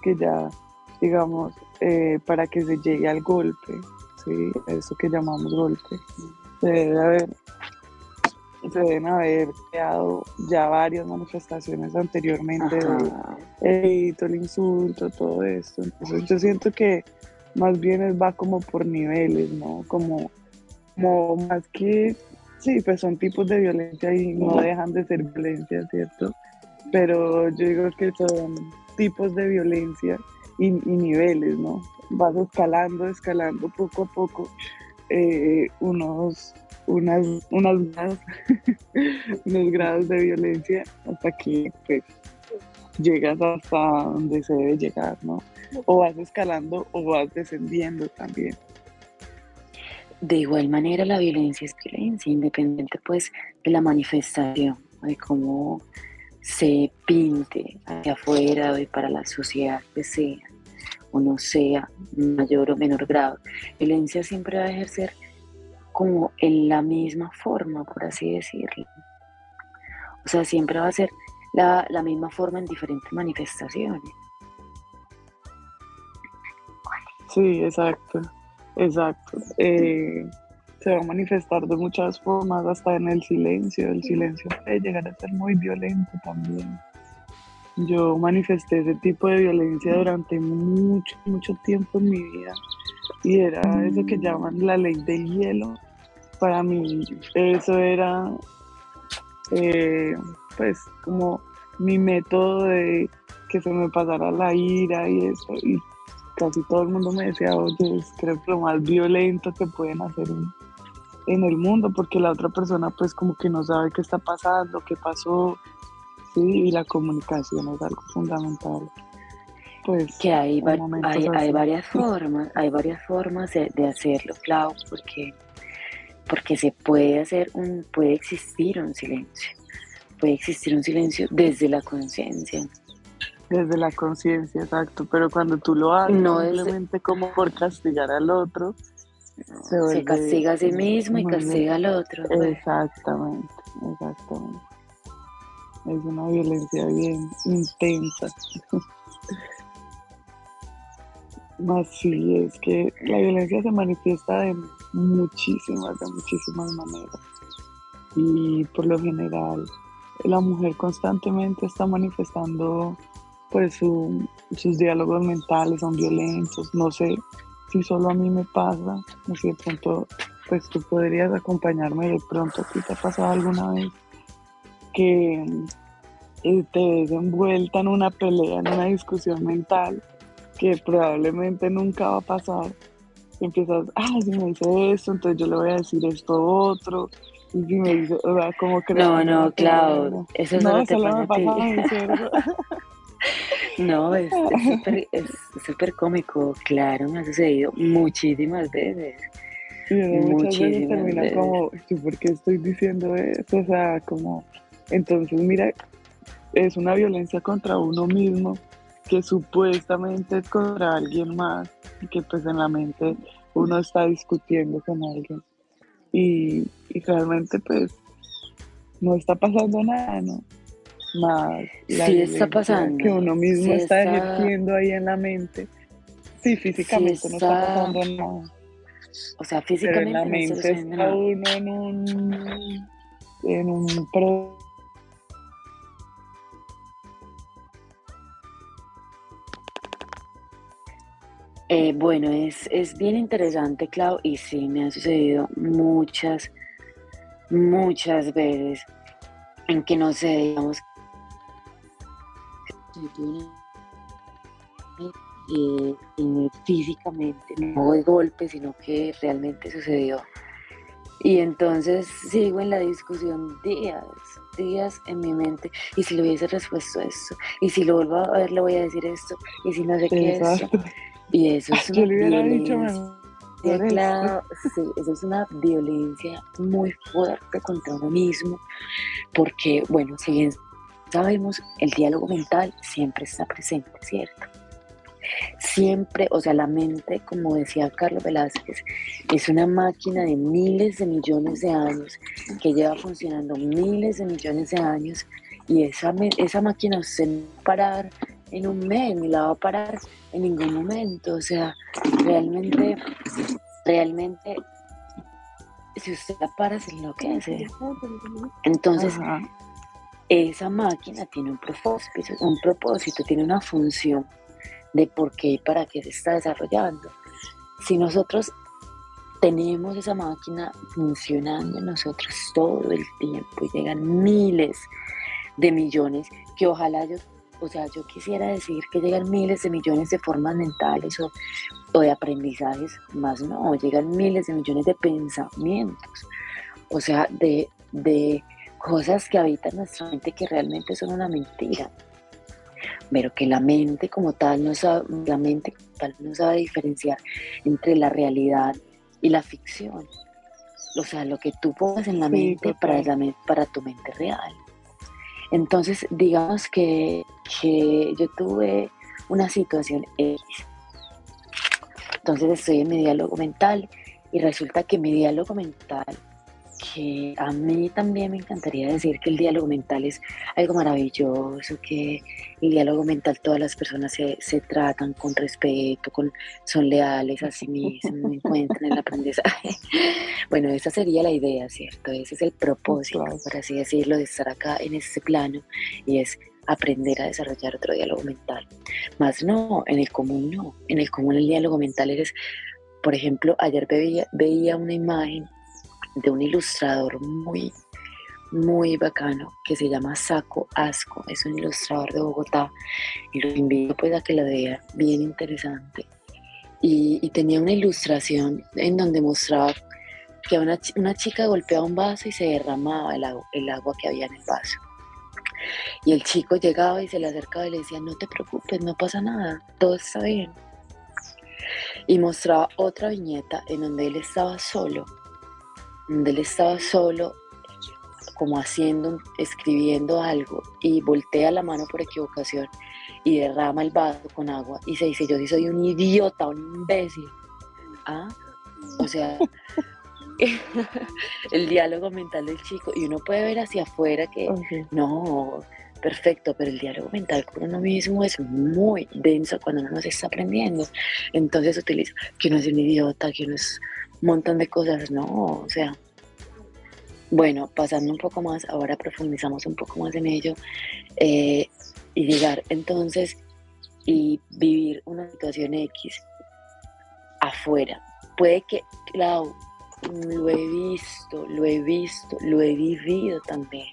que ya, digamos, eh, para que se llegue al golpe, ¿sí? eso que llamamos golpe, se debe haber se deben haber creado ya varias manifestaciones anteriormente de el insulto, todo esto. Entonces yo siento que más bien va como por niveles, ¿no? Como, como más que, sí, pues son tipos de violencia y no dejan de ser violencia, ¿cierto? Pero yo digo que son tipos de violencia y, niveles, ¿no? Vas escalando, escalando poco a poco eh, unos unas, unas unos grados de violencia hasta que pues, llegas hasta donde se debe llegar, ¿no? O vas escalando o vas descendiendo también. De igual manera la violencia es violencia, independiente pues de la manifestación, de cómo se pinte hacia afuera y para la sociedad que sea o no sea, mayor o menor grado. Violencia siempre va a ejercer como en la misma forma, por así decirlo. O sea, siempre va a ser la, misma forma en diferentes manifestaciones. Sí, exacto, exacto. Eh, se va a manifestar de muchas formas, hasta en el silencio. El silencio puede llegar a ser muy violento también. Yo manifesté ese tipo de violencia durante mucho, mucho tiempo en mi vida y era eso que llaman la ley del hielo, para mí eso era eh, pues como mi método de que se me pasara la ira y eso y casi todo el mundo me decía oye es creo que lo más violento que pueden hacer en, el mundo porque la otra persona pues como que no sabe qué está pasando qué pasó sí y la comunicación es algo fundamental pues que hay, hay, varias formas hay varias formas de, de hacerlo Clau porque porque se puede hacer un, puede existir un silencio, puede existir un silencio desde la conciencia. Desde la conciencia, exacto, pero cuando tú lo haces no simplemente como por castigar al otro, se, castiga a sí mismo y castiga al otro. Exactamente, exactamente. Es una violencia bien intensa. Más sí, es que la violencia se manifiesta en muchísimas, de muchísimas maneras. Y por lo general, la mujer constantemente está manifestando pues sus diálogos mentales son violentos, no sé si solo a mí me pasa, no sé, de pronto, pues tú podrías acompañarme de pronto, ¿a ti te ha pasado alguna vez que eh, te ves envuelta en una pelea, en una discusión mental que probablemente nunca va a pasar empiezas, ah, si me dice esto, entonces yo le voy a decir esto otro. Y si me dice, o sea, como que... No, no, claro, eso no, te pasa a ti. no, es súper es cómico, claro, me ha sucedido muchísimas veces. Y muchas veces termina como, ¿por qué estoy diciendo esto? O sea, como, entonces mira, es una violencia contra uno mismo que supuestamente es contra alguien más y que pues en la mente uno está discutiendo con alguien y, realmente pues no está pasando nada, ¿no? Más sí está pasando. que uno mismo está, ejerciendo ahí en la mente. Sí, físicamente no está pasando nada. O sea, físicamente Pero en la mente está uno en un, en un Eh, bueno, es, es bien interesante, Clau, y sí, me ha sucedido muchas, muchas veces en que no sé, digamos, eh, eh, físicamente, no de golpe, sino que realmente sucedió. Y entonces sigo en la discusión días, días en mi mente. Y si le hubiese respuesto esto, y si lo vuelvo a ver, le voy a decir esto, y si no sé qué es. Y eso es una violencia. Claro, sí, eso es una violencia muy fuerte contra uno mismo, porque, bueno, si bien sabemos, el diálogo mental siempre está presente, ¿cierto? Siempre, o sea, la mente, como decía Carlos Velázquez, es una máquina de miles de millones de años que lleva funcionando miles de millones de años y esa, esa máquina se parar en un mes, ni la va a parar en ningún momento. O sea, realmente, realmente, si usted la para, se enloquece. Entonces, esa máquina tiene un propósito, un propósito, tiene una función de por qué y para qué se está desarrollando. Si nosotros tenemos esa máquina funcionando en nosotros todo el tiempo y llegan miles de millones que ojalá yo, o sea, yo quisiera decir que llegan miles de millones de formas mentales o, de aprendizajes, más no, llegan miles de millones de pensamientos, o sea, de, de cosas que habitan nuestra mente que realmente son una mentira pero que la mente como tal no sabe, la mente tal no sabe diferenciar entre la realidad y la ficción. O sea, lo que tú pongas en la mente para, para tu mente real. Entonces, digamos que, que yo tuve una situación X. Entonces estoy en mi diálogo mental y resulta que mi diálogo mental que a mí también me encantaría decir que el diálogo mental es algo maravilloso, que el diálogo mental todas las personas se, se tratan con respeto, con, son leales a sí mismos, encuentran el aprendizaje. Bueno, esa sería la idea, ¿cierto? Ese es el propósito, por así decirlo, de estar acá en este plano y es aprender a desarrollar otro diálogo mental. Más no, en el común no. En el común el diálogo mental es, por ejemplo, ayer veía, veía una imagen de un ilustrador muy, muy bacano que se llama Saco Asco. Es un ilustrador de Bogotá y lo invito pues a que lo vea, bien interesante. Y, tenía una ilustración en donde mostraba que una, una, chica golpeaba un vaso y se derramaba el agua, el agua que había en el vaso. Y el chico llegaba y se le acercaba y le decía, no te preocupes, no pasa nada, todo está bien. Y mostraba otra viñeta en donde él estaba solo donde él estaba solo, como haciendo, escribiendo algo, y voltea la mano por equivocación y derrama el vaso con agua y se dice, yo sí soy un idiota, un imbécil. ¿Ah? O sea, el diálogo mental del chico, y uno puede ver hacia afuera que no, perfecto, pero el diálogo mental con uno mismo es muy denso cuando uno no se está aprendiendo. Entonces utiliza que uno es un idiota, que uno es montón de cosas, no, o sea, bueno, pasando un poco más, ahora profundizamos un poco más en ello eh, y llegar entonces y vivir una situación X afuera. Puede que, claro, lo he visto, lo he visto, lo he vivido también.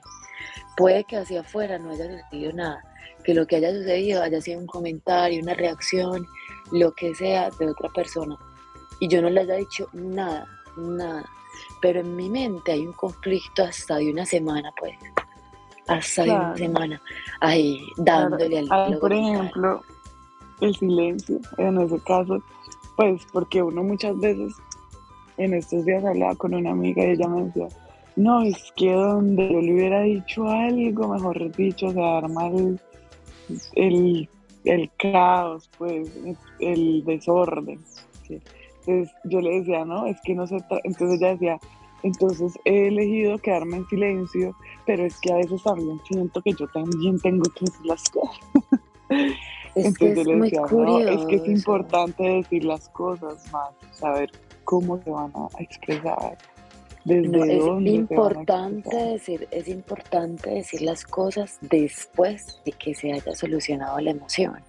Puede que hacia afuera no haya sucedido nada, que lo que haya sucedido haya sido un comentario, una reacción, lo que sea de otra persona y yo no le haya dicho nada, nada. Pero en mi mente hay un conflicto hasta de una semana, pues. Hasta de una semana. Ahí, dándole al Por ejemplo, el silencio, en ese caso, pues porque uno muchas veces, en estos días hablaba con una amiga y ella me decía, no, es que donde yo le hubiera dicho algo, mejor dicho, se arma el, el, el caos, pues, el desorden. ¿sí? Entonces yo le decía, no, es que no se Entonces ella decía, entonces he elegido quedarme en silencio, pero es que a veces también siento que yo también tengo que decir las cosas. Es entonces yo le decía, no, es que es importante decir las cosas más, saber cómo se van a expresar. Desde es importante decir, es importante decir las cosas después de que se haya solucionado la emoción.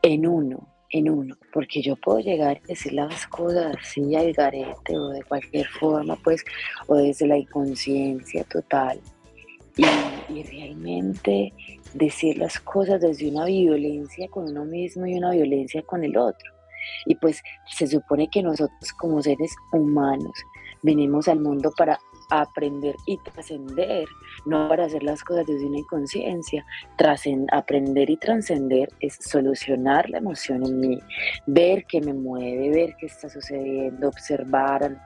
En uno, en uno, porque yo puedo llegar y decir las cosas así al garete o de cualquier forma, pues, o desde la inconsciencia total, y, y, realmente decir las cosas desde una violencia con uno mismo y una violencia con el otro. Y pues se supone que nosotros como seres humanos venimos al mundo para aprender y trascender, no para hacer las cosas desde una inconsciencia. Aprender y trascender es solucionar la emoción en mí, ver qué me mueve, ver qué está sucediendo, observar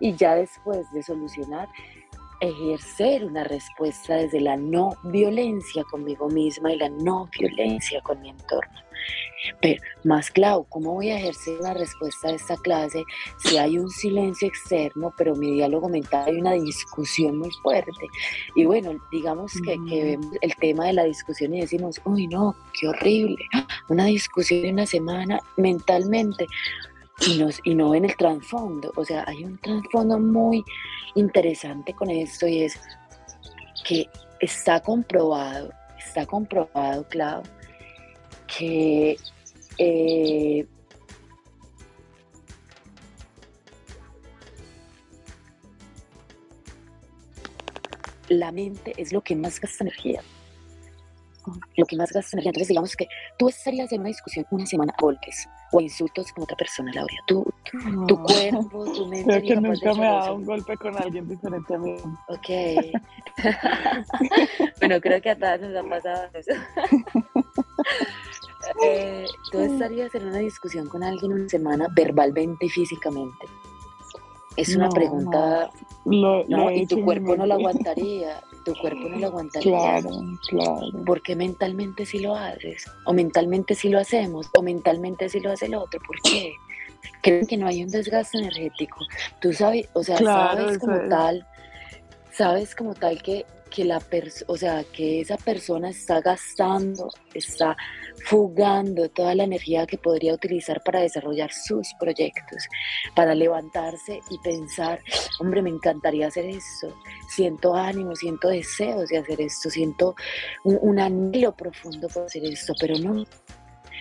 y ya después de solucionar, ejercer una respuesta desde la no violencia conmigo misma y la no violencia con mi entorno. Pero más claro, ¿cómo voy a ejercer una respuesta a esta clase si hay un silencio externo, pero mi diálogo mental hay una discusión muy fuerte? Y bueno, digamos que, que vemos el tema de la discusión y decimos, uy, no, qué horrible, una discusión en una semana mentalmente. Y, nos, y no en el trasfondo, o sea, hay un trasfondo muy interesante con esto y es que está comprobado, está comprobado, claro, que eh, la mente es lo que más gasta energía. Lo que más gasta energía. Entonces, digamos que tú estarías en una discusión una semana a golpes o insultos con otra persona, Laura. Tú, tu cuerpo, tu mente. Creo que nunca me ha dado un golpe con alguien diferente a mí. Ok. bueno, creo que a todas nos ha pasado eso. Eh, ¿Tú estarías en una discusión con alguien una semana verbalmente y físicamente? Es una pregunta. No, y tu cuerpo no lo aguantaría. Tu cuerpo no lo aguantaría. Claro, claro. Porque mentalmente sí lo haces. O mentalmente sí lo hacemos. O mentalmente sí lo hace el otro. ¿Por qué? Creen que no hay un desgaste energético. Tú sabes, o sea, sabes como tal, sabes como tal que que la o sea, que esa persona está gastando, está fugando toda la energía que podría utilizar para desarrollar sus proyectos, para levantarse y pensar, hombre, me encantaría hacer esto, siento ánimo, siento deseos de hacer esto, siento un, un anhelo profundo por hacer esto, pero no,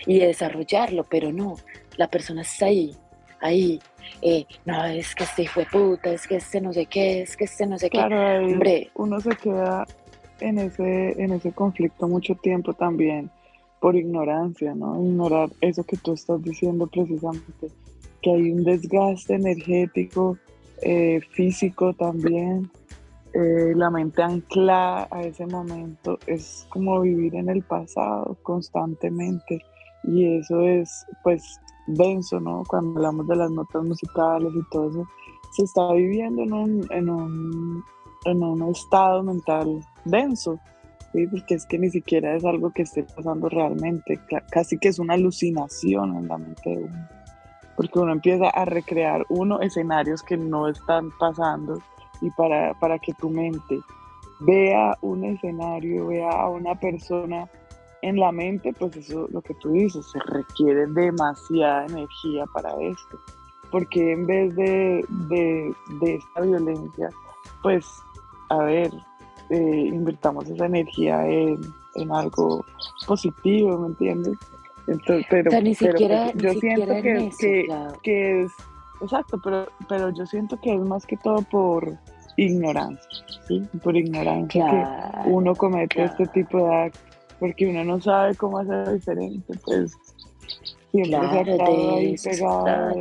y de desarrollarlo, pero no, la persona está ahí, ahí, eh, no, es que este fue puta, es que este no sé qué, es que este no sé qué. Hombre. Uno se queda en ese, en ese conflicto mucho tiempo también por ignorancia, ¿no? Ignorar eso que tú estás diciendo precisamente, que hay un desgaste energético, eh, físico también. Eh, la mente anclada a ese momento es como vivir en el pasado constantemente y eso es pues denso, ¿no? Cuando hablamos de las notas musicales y todo eso, se está viviendo en un, en un, en un estado mental denso, ¿sí? Porque es que ni siquiera es algo que esté pasando realmente, casi que es una alucinación en la mente de uno, porque uno empieza a recrear uno escenarios que no están pasando y para, para que tu mente vea un escenario, vea a una persona en la mente, pues eso lo que tú dices, se requiere demasiada energía para esto. Porque en vez de, de, esta violencia, pues, a ver, eh, invirtamos esa energía en, algo positivo, ¿me entiendes? Entonces, pero, ni siquiera, yo siento que, es, exacto, pero, pero yo siento que es más que todo por ignorancia, ¿sí? Por ignorancia que uno comete este tipo de actos porque uno no sabe cómo hacer diferente, pues siempre claro, de eso se trata.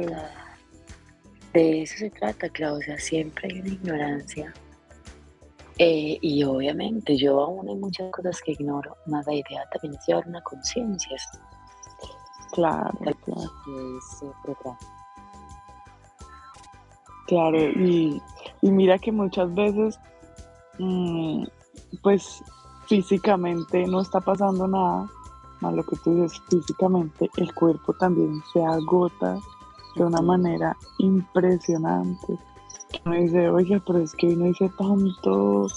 De eso se trata, claro, o sea, siempre hay una ignorancia. Eh, y obviamente yo aún hay muchas cosas que ignoro, más la idea también es llevar una conciencia. Claro, claro. Claro, y, y, mira que muchas veces, mm, pues físicamente no está pasando nada, más lo que tú dices, físicamente el cuerpo también se agota de una manera impresionante. Uno dice, oye, pero es que hoy no hice tanto,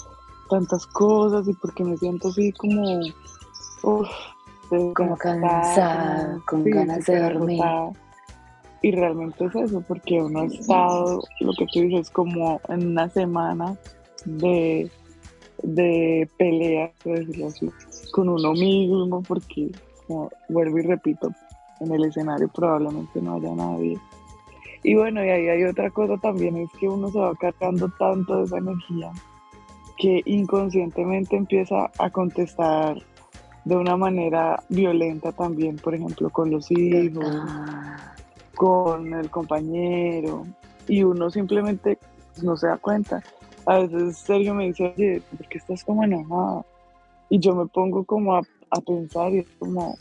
tantas cosas y porque me siento así como, como cansada, con ganas de dormir. Y realmente es eso, porque uno ha estado, lo que tú dices, como en una semana de de pelea, por decirlo así, con uno mismo, porque, como vuelvo y repito, en el escenario probablemente no haya nadie. Y bueno, y ahí hay otra cosa también, es que uno se va cargando tanto de esa energía que inconscientemente empieza a contestar de una manera violenta también, por ejemplo, con los hijos, con el compañero, y uno simplemente no se da cuenta a veces Sergio me dice, oye, ¿por qué estás como enojada? Y yo me pongo como a, pensar y es como,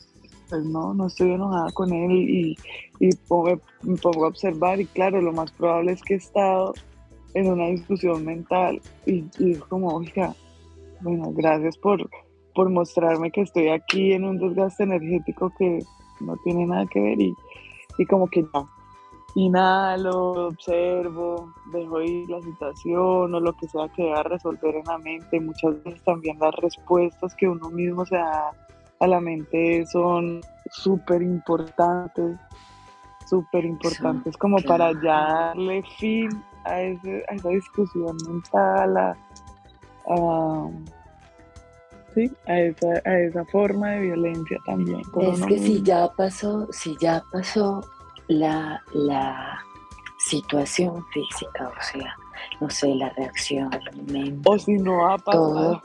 pues no, no estoy enojada con él y, y me pongo a observar y claro, lo más probable es que he estado en una discusión mental y, y es como, oiga, bueno, gracias por, por mostrarme que estoy aquí en un desgaste energético que no tiene nada que ver y, y como que ya, inhalo, observo, dejo ir la situación o lo que sea que deba resolver en la mente. Muchas veces también las respuestas que uno mismo se da a la mente son súper importantes, súper importantes como para ya darle fin a, ese, a esa discusión mental, a, sí, a, esa, a esa forma de violencia también. Es que si ya pasó, si ya pasó la, la situación física, o sea, no sé, la reacción, mente, O si no ha pasado.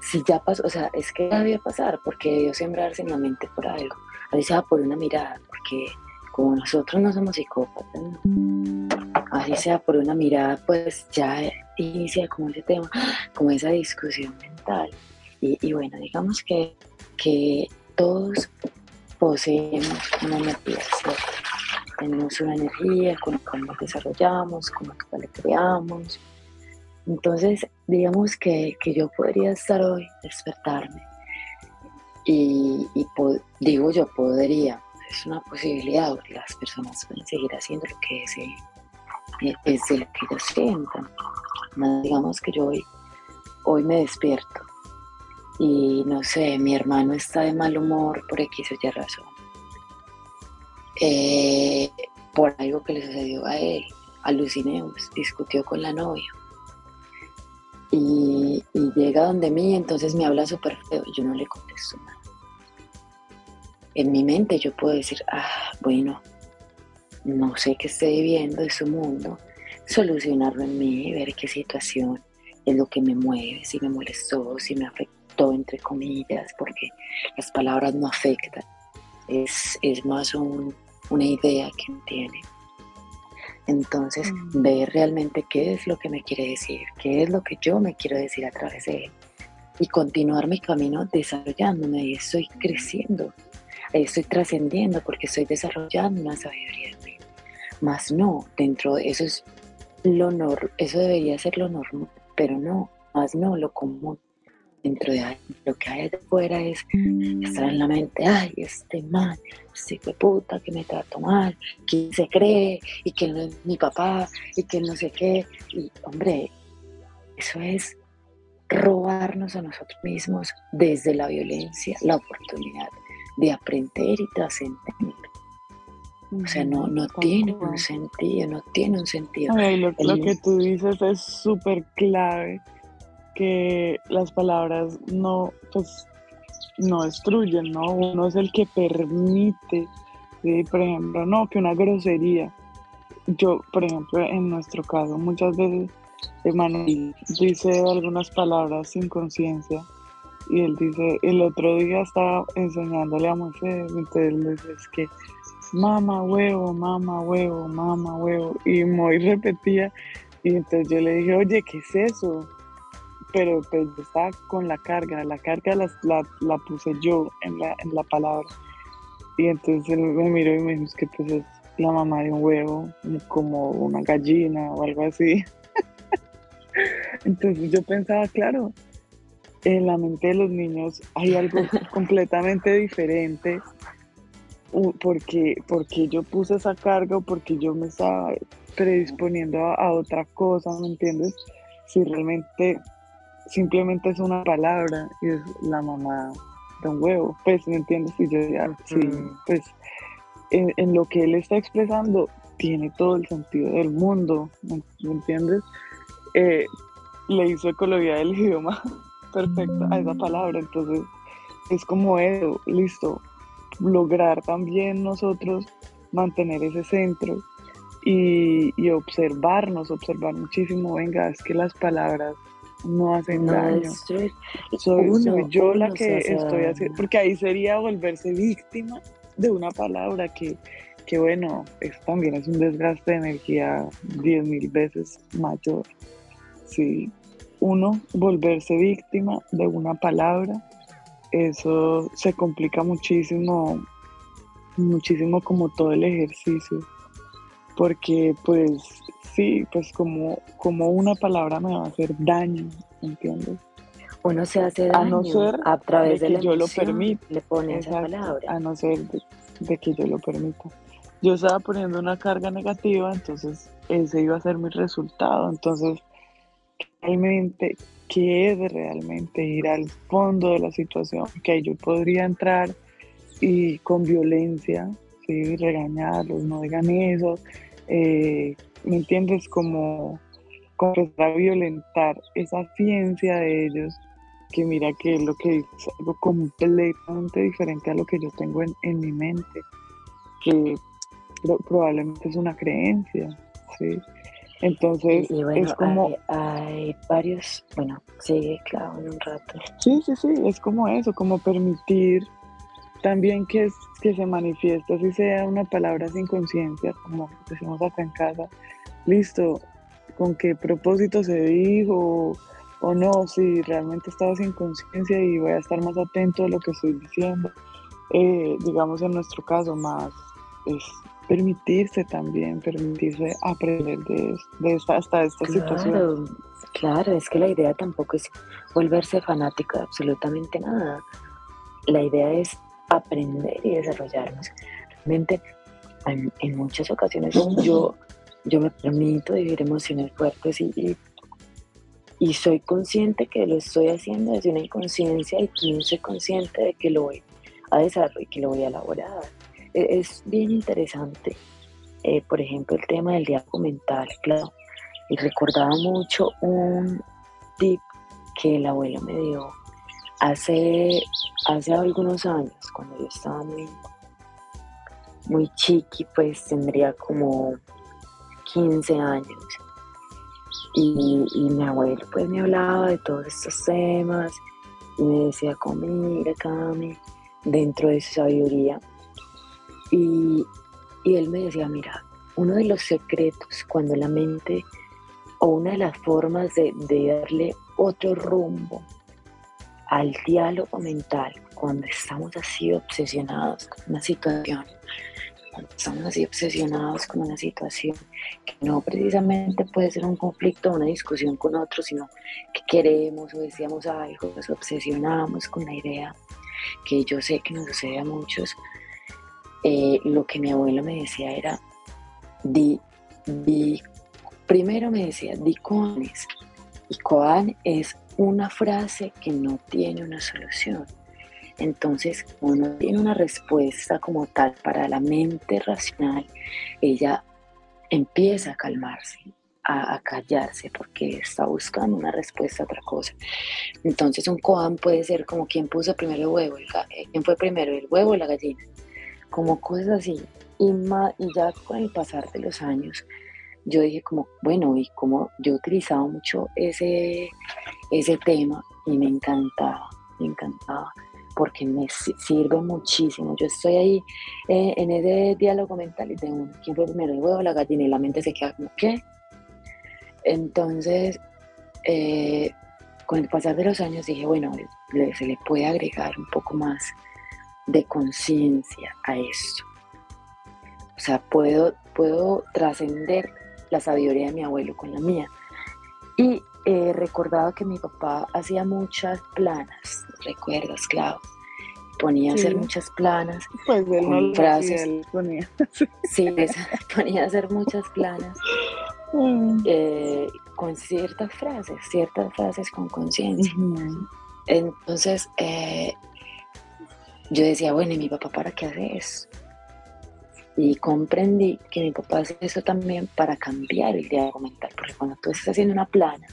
si ya pasó, o sea, es que debía pasar, porque debió sembrarse en la mente por algo. Así sea por una mirada, porque como nosotros no somos psicópatas, así sea por una mirada, pues ya inicia como ese tema, como esa discusión mental. Y, bueno, digamos que, que todos poseemos una energía, tenemos una energía con cual nos desarrollamos, con la creamos. Entonces, digamos que, yo podría estar hoy, despertarme, y, digo yo podría, es una posibilidad, porque las personas pueden seguir haciendo lo que deseen, eh, es de lo que ellos sientan. digamos que yo hoy, hoy me despierto y no sé, mi hermano está de mal humor por X o Y razón eh, por algo que le sucedió a él. Alucinemos, discutió con la novia. Y, llega donde mí, entonces me habla súper feo. Yo no le contesto nada. En mi mente yo puedo decir, ah, bueno, no sé qué esté viviendo de su mundo, solucionarlo en mí, ver qué situación es lo que me mueve, si me molestó, si me afectó, entre comillas, porque las palabras no afectan. Es, es más un, una idea que tiene. Entonces, mm. ver realmente qué es lo que me quiere decir, qué es lo que yo me quiero decir a través de él. Y continuar mi camino desarrollándome. y estoy creciendo, ahí estoy trascendiendo porque estoy desarrollando una sabiduría en mí. Más no, dentro de eso es lo normal, eso debería ser lo normal, pero no, más no lo común dentro de lo que hay afuera es estar en la mente, ay, este mal, este fue puta que me trató mal, que se cree y que no es mi papá y que no sé qué. Y hombre, eso es robarnos a nosotros mismos desde la violencia la oportunidad de aprender y trascender. O sea, no, no tiene un sentido, no tiene un sentido. lo, lo que tú dices es súper clave que las palabras no, pues, no destruyen, ¿no? Uno es el que permite, por ejemplo, no, que una grosería. Yo, por ejemplo, en nuestro caso, muchas veces Emanuel dice algunas palabras sin conciencia y él dice, el otro día estaba enseñándole a Moisés, entonces le dice, es que mamá huevo, mamá huevo, mamá huevo, y muy repetía, y entonces yo le dije, oye, ¿qué es eso? Pero pues estaba con la carga, la carga la, la, puse yo en la, en la palabra. Y entonces él me miró y me dijo que pues es la mamá de un huevo, como una gallina o algo así. entonces yo pensaba, claro, en la mente de los niños hay algo completamente diferente porque, porque yo puse esa carga o porque yo me estaba predisponiendo a, a otra cosa, ¿me entiendes? Si realmente simplemente es una palabra y es la mamá de un huevo. Pues, ¿me entiendes? Y yo ya, sí, mm. pues en, lo que él está expresando tiene todo el sentido del mundo, ¿me, entiendes? Eh, le hizo ecología del idioma perfecta a esa palabra, entonces es como eso, listo, lograr también nosotros mantener ese centro y, y observarnos, observar muchísimo, venga, es que las palabras no hacen daño. Soy, yo la que estoy haciendo, porque ahí sería volverse víctima de una palabra que, que bueno, eso también es un desgaste de energía diez mil veces mayor. Sí, uno volverse víctima de una palabra, eso se complica muchísimo, muchísimo como todo el ejercicio, porque pues sí, pues como, como una palabra me va a hacer daño, ¿entiendes? Uno se hace daño a, no ser a través de, que yo lo permito. Le pone esa palabra. A no ser de que yo lo permita. Yo estaba poniendo una carga negativa, entonces ese iba a ser mi resultado. Entonces, realmente, ¿qué es realmente ir al fondo de la situación? Que yo podría entrar y con violencia, ¿sí? regañarlos, no digan eso, eh, ¿me entiendes? Como, como empezar a violentar esa ciencia de ellos, que mira que lo que es algo completamente diferente a lo que yo tengo en, mi mente, que probablemente es una creencia, ¿sí? Entonces, es como... Hay, varios, bueno, sigue claro en un rato. Sí, sí, sí, es como eso, como permitir también que, que se manifieste, así sea una palabra sin conciencia, como decimos acá en casa, listo, con qué propósito se dijo o no, si realmente estaba sin conciencia y voy a estar más atento a lo que estoy diciendo. Eh, digamos en nuestro caso, más es permitirse también, permitirse aprender de, de esta, hasta esta situación. Claro, es que la idea tampoco es volverse fanático de absolutamente nada. La idea es aprender y desarrollarnos. Realmente, en, muchas ocasiones yo, yo me permito vivir emociones fuertes y, y, soy consciente que lo estoy haciendo desde una inconsciencia y no soy consciente de que lo voy a desarrollar y que lo voy a elaborar. E, es bien interesante, eh, por ejemplo, el tema del diálogo mental, claro. Y recordaba mucho un tip que el abuelo me dio hace, hace algunos años, cuando yo estaba muy, muy chiqui, pues tendría como 15 años. Y, mi abuelo pues me hablaba de todos estos temas y me decía como mira Cami, dentro de su sabiduría. Y, él me decía, mira, uno de los secretos cuando la mente o una de las formas de, de darle otro rumbo al diálogo mental cuando estamos así obsesionados con una situación, cuando estamos así obsesionados con una situación que no precisamente puede ser un conflicto o una discusión con otro, sino que queremos o decíamos algo, nos obsesionamos con la idea, que yo sé que nos sucede a muchos, eh, lo que mi abuelo me decía era, di, di, primero me decía, di coanes, y coan es una frase que no tiene una solución. Entonces, cuando no tiene una respuesta como tal para la mente racional, ella empieza a calmarse, a, callarse, porque está buscando una respuesta a otra cosa. Entonces, un koan puede ser como quien puso primero el huevo, el, eh, quién fue primero, el huevo o la gallina, como cosas así. Y, y ya con el pasar de los años, yo dije como, bueno, y como yo utilizaba mucho ese, ese tema y me encantaba, me encantaba, porque me sirve muchísimo. Yo estoy ahí eh, en ese diálogo mental y tengo, ¿quién fue primero, el huevo la gallina? Y la mente se queda como, ¿qué? Entonces, eh, con el pasar de los años dije, bueno, se le puede agregar un poco más de conciencia a esto. O sea, puedo, puedo trascender la sabiduría de mi abuelo con la mía. Y eh, recordaba que mi papá hacía muchas planas, ¿recuerdas, Clau? Ponía a hacer muchas planas. Pues él no frases. ponía. sí, ponía a hacer muchas planas mm. eh, con ciertas frases, ciertas frases con conciencia. Entonces, eh, yo decía, bueno, ¿y mi papá para qué hace eso? Y comprendí que mi papá hace eso también para cambiar el diálogo mental, porque cuando tú estás haciendo una plana,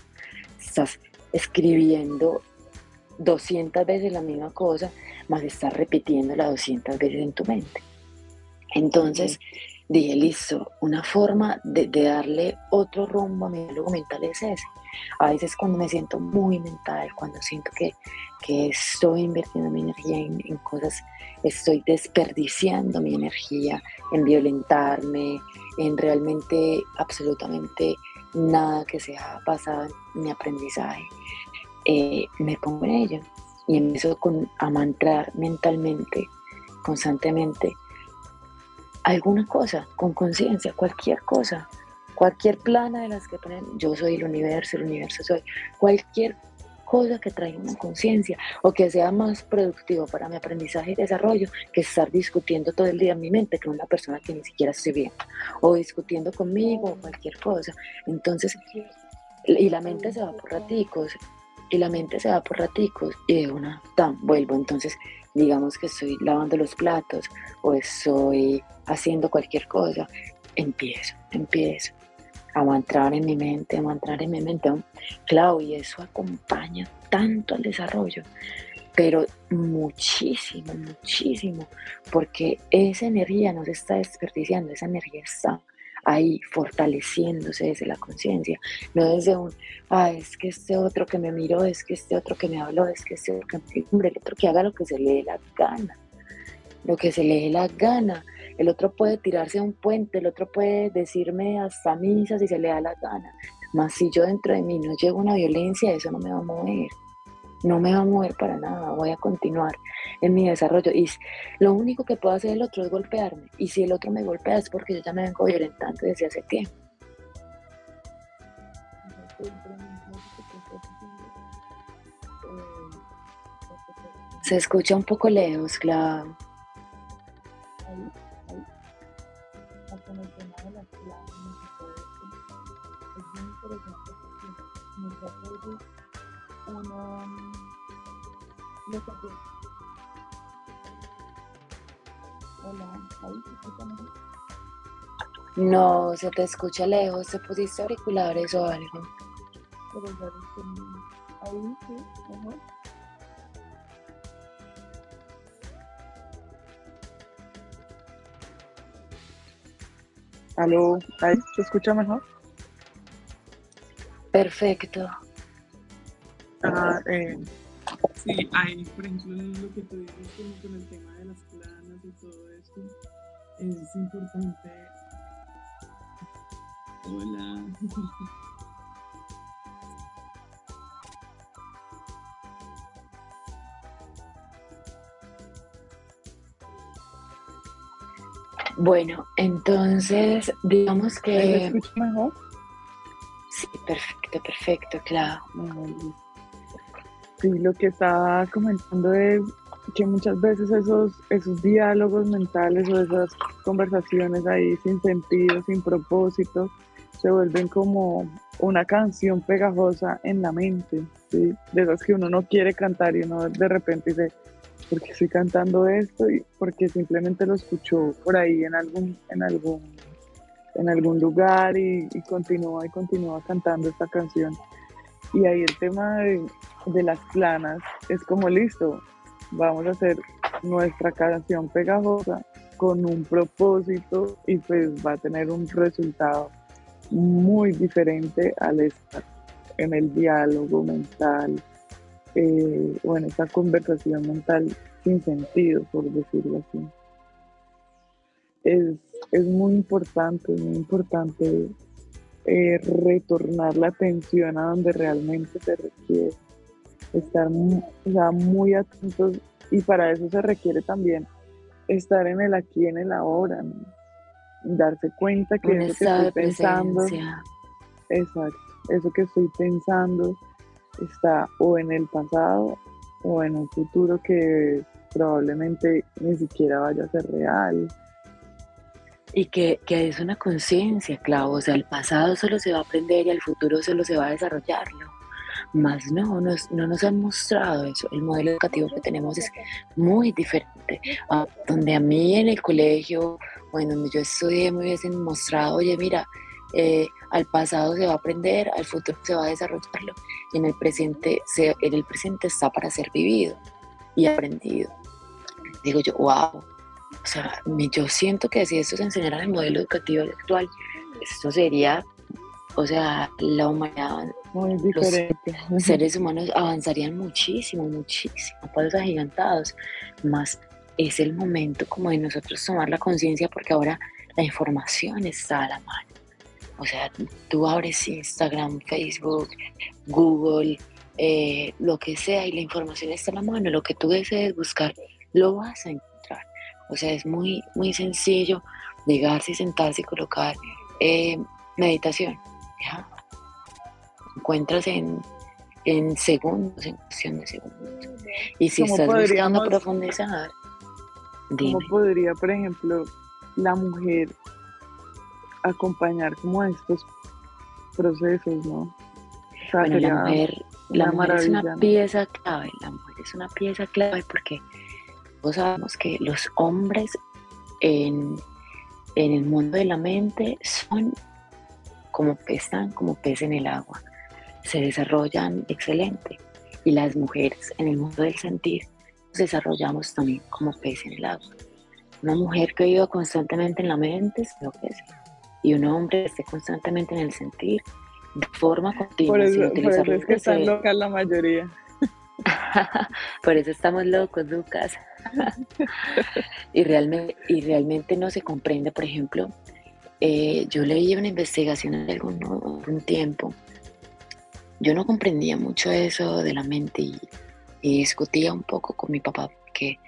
estás escribiendo 200 veces la misma cosa, más estás repitiéndola 200 veces en tu mente. Entonces dije, listo, una forma de, darle otro rumbo a mi diálogo mental es ese. A veces cuando me siento muy mental, cuando siento que, que estoy invirtiendo mi energía en, en cosas estoy desperdiciando mi energía en violentarme, en realmente absolutamente nada que sea basado en mi aprendizaje, eh, me pongo en ello y empiezo con, a mantrar mentalmente, constantemente, alguna cosa, con conciencia, cualquier cosa, cualquier plana de las que ponen, yo soy el universo, el universo soy, cualquier cosa que traiga una conciencia o que sea más productivo para mi aprendizaje y desarrollo que estar discutiendo todo el día en mi mente con una persona que ni siquiera estoy viendo o discutiendo conmigo o cualquier cosa. Entonces, y la mente se va por raticos y la mente se va por raticos y de una, tan, vuelvo. Entonces, digamos que estoy lavando los platos o estoy haciendo cualquier cosa, empiezo, empiezo a entrar en mi mente, a entrar en mi mente. Claro, y eso acompaña tanto al desarrollo, pero muchísimo, muchísimo, porque esa energía no se está desperdiciando, esa energía está ahí fortaleciéndose desde la conciencia, no desde un, ah, es que este otro que me miró, es que este otro que me habló, es que este otro que me hombre, el otro que haga lo que se le dé la gana, lo que se le dé la gana, el otro puede tirarse a un puente, el otro puede decirme hasta misas si se le da la gana, más si yo dentro de mí no llego a una violencia, eso no me va a mover no me va a mover para nada, voy a continuar en mi desarrollo. Y lo único que puedo hacer el otro es golpearme. Y si el otro me golpea es porque yo ya me vengo violentando desde hace tiempo. Se escucha un poco lejos, claro. No, se te escucha lejos. ¿Te pusiste auriculares o algo? Ahí sí, mejor. Aló, ¿ahí se escucha mejor? Perfecto. Eh, Sí, hay, por ejemplo, lo que tú dices como con el tema de las planas y todo esto, es importante. Hola. Bueno, entonces, digamos que... ¿Me escuchas mejor? Sí, perfecto, perfecto, claro. Sí, lo que estaba comentando es que muchas veces esos, esos diálogos mentales o esas conversaciones ahí sin sentido, sin propósito, se vuelven como una canción pegajosa en la mente, ¿sí? de esas que uno no quiere cantar y uno de repente dice, ¿por qué estoy cantando esto? Y porque simplemente lo escuchó por ahí en algún, en algún, en algún lugar y, y continúa y continúa cantando esta canción. Y ahí el tema de, de las planas es como listo, vamos a hacer nuestra canción pegajosa con un propósito y pues va a tener un resultado muy diferente al estar en el diálogo mental eh, o en esta conversación mental sin sentido, por decirlo así. Es, es muy importante, muy importante eh, retornar la atención a donde realmente se requiere. Estar muy, atentos y para eso se requiere también estar en el aquí, en el ahora, darse cuenta que eso que estoy pensando, exacto, eso que estoy pensando está o en el pasado o en un futuro que probablemente ni siquiera vaya a ser real. Y que, que es una conciencia, claro, o sea, el pasado solo se va a aprender y el futuro solo se va a desarrollarlo. Más no, nos, no nos han mostrado eso. El modelo educativo que tenemos es muy diferente. A donde a mí en el colegio o en donde yo estudié me hubiesen mostrado, oye, mira, eh, al pasado se va a aprender, al futuro se va a desarrollarlo y en el presente, se, en el presente está para ser vivido y aprendido. Digo yo, wow, o sea, yo siento que si esto se enseñara en el modelo educativo actual, esto sería, o sea, la humanidad muy diferente. Los seres humanos avanzarían muchísimo, muchísimo, pasos agigantados. Más es el momento como de nosotros tomar la conciencia porque ahora la información está a la mano. O sea, tú abres Instagram, Facebook, Google, eh, lo que sea y la información está a la mano. Lo que tú desees buscar, lo vas a encontrar. O sea, es muy, muy sencillo llegarse y sentarse y colocar eh, meditación. ¿ya? encuentras en, en segundos, en cuestión de segundos. Y si estás buscando profundizar, ¿cómo podría, por ejemplo, la mujer acompañar como estos procesos, ¿no? bueno, la mujer, la mujer es una pieza clave, la mujer es una pieza clave porque todos sabemos que los hombres en, en el mundo de la mente son como están como pez en el agua, se desarrollan excelente y las mujeres en el mundo del sentir nos desarrollamos también como pez en el agua. Una mujer que vive constantemente en la mente se enloquece y un hombre que esté constantemente en el sentir de forma continua. Por eso, es que están locas la mayoría. por eso estamos locos, Lucas. y, realmente, y realmente no se comprende, por ejemplo, eh, yo leí una investigación hace algún, tiempo. Yo no comprendía mucho eso de la mente y, discutía un poco con mi papá que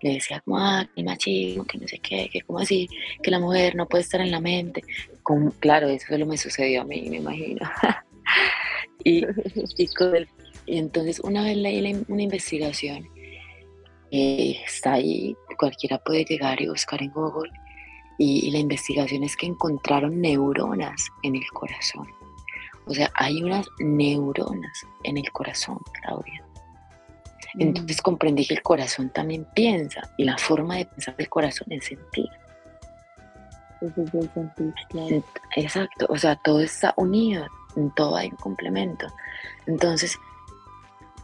le decía como, ah, el machismo, que no sé qué, que como así, que la mujer no puede estar en la mente. Con, claro, eso solo me sucedió a mí, me imagino. y, y, entonces una vez leí una investigación, eh, está ahí, cualquiera puede llegar y buscar en Google, y, la investigación es que encontraron neuronas en el corazón. O sea, hay unas neuronas en el corazón, Claudia. Mm. Entonces comprendí que el corazón también piensa y la forma de pensar del corazón es sentir. Exacto, o sea, todo está unido, en todo hay un complemento. Entonces,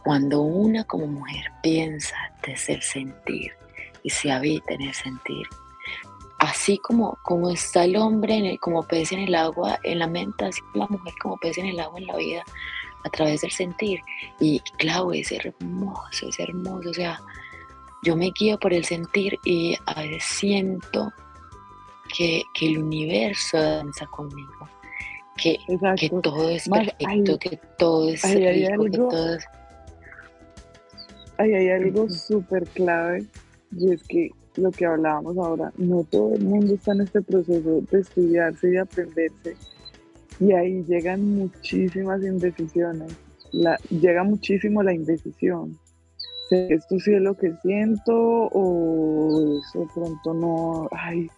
cuando una como mujer piensa desde el sentir y se habita en el sentir, así como, como está el hombre en el, como pez en el agua, en la mente, así la mujer como pez en el agua en la vida, a través del sentir. Y claro, es hermoso, es hermoso. O sea, yo me guío por el sentir y a veces siento que, el universo danza conmigo. Que, que todo es perfecto, que todo es rico, que todo es... hay algo súper clave y es que lo que hablábamos ahora, no todo el mundo está en este proceso de estudiarse y de aprenderse. Y ahí llegan muchísimas indecisiones. La, llega muchísimo la indecisión. ¿Esto sí es lo que siento o eso pronto no? Ay,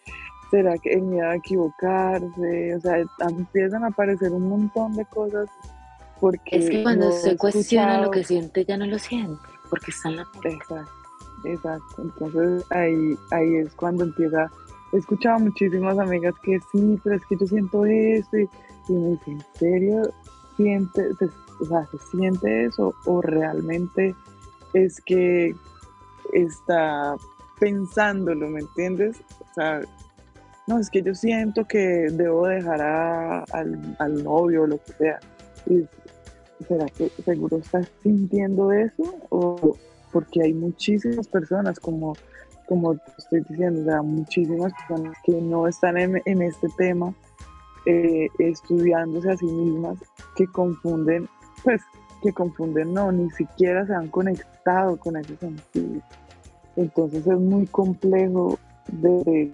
¿será que el miedo a equivocarse? O sea, empiezan a aparecer un montón de cosas porque... Es que cuando se cuestiona lo que siente, ya no lo siente, porque está en la... Exacto. Entonces ahí, ahí es cuando empieza, he escuchado muchísimas amigas que sí, pero es que yo siento esto y, me dicen, ¿en serio siente, o sea, se siente eso o realmente es que está pensándolo, ¿me entiendes? O sea, no, es que yo siento que debo dejar al, al novio o lo que sea. ¿Será que seguro estás sintiendo eso? ¿O, porque hay muchísimas personas, como, como estoy diciendo, muchísimas personas que no están en, este tema eh, estudiándose a sí mismas, que confunden, pues, que confunden, no, ni siquiera se han conectado con ese sentido. Entonces es muy complejo desde,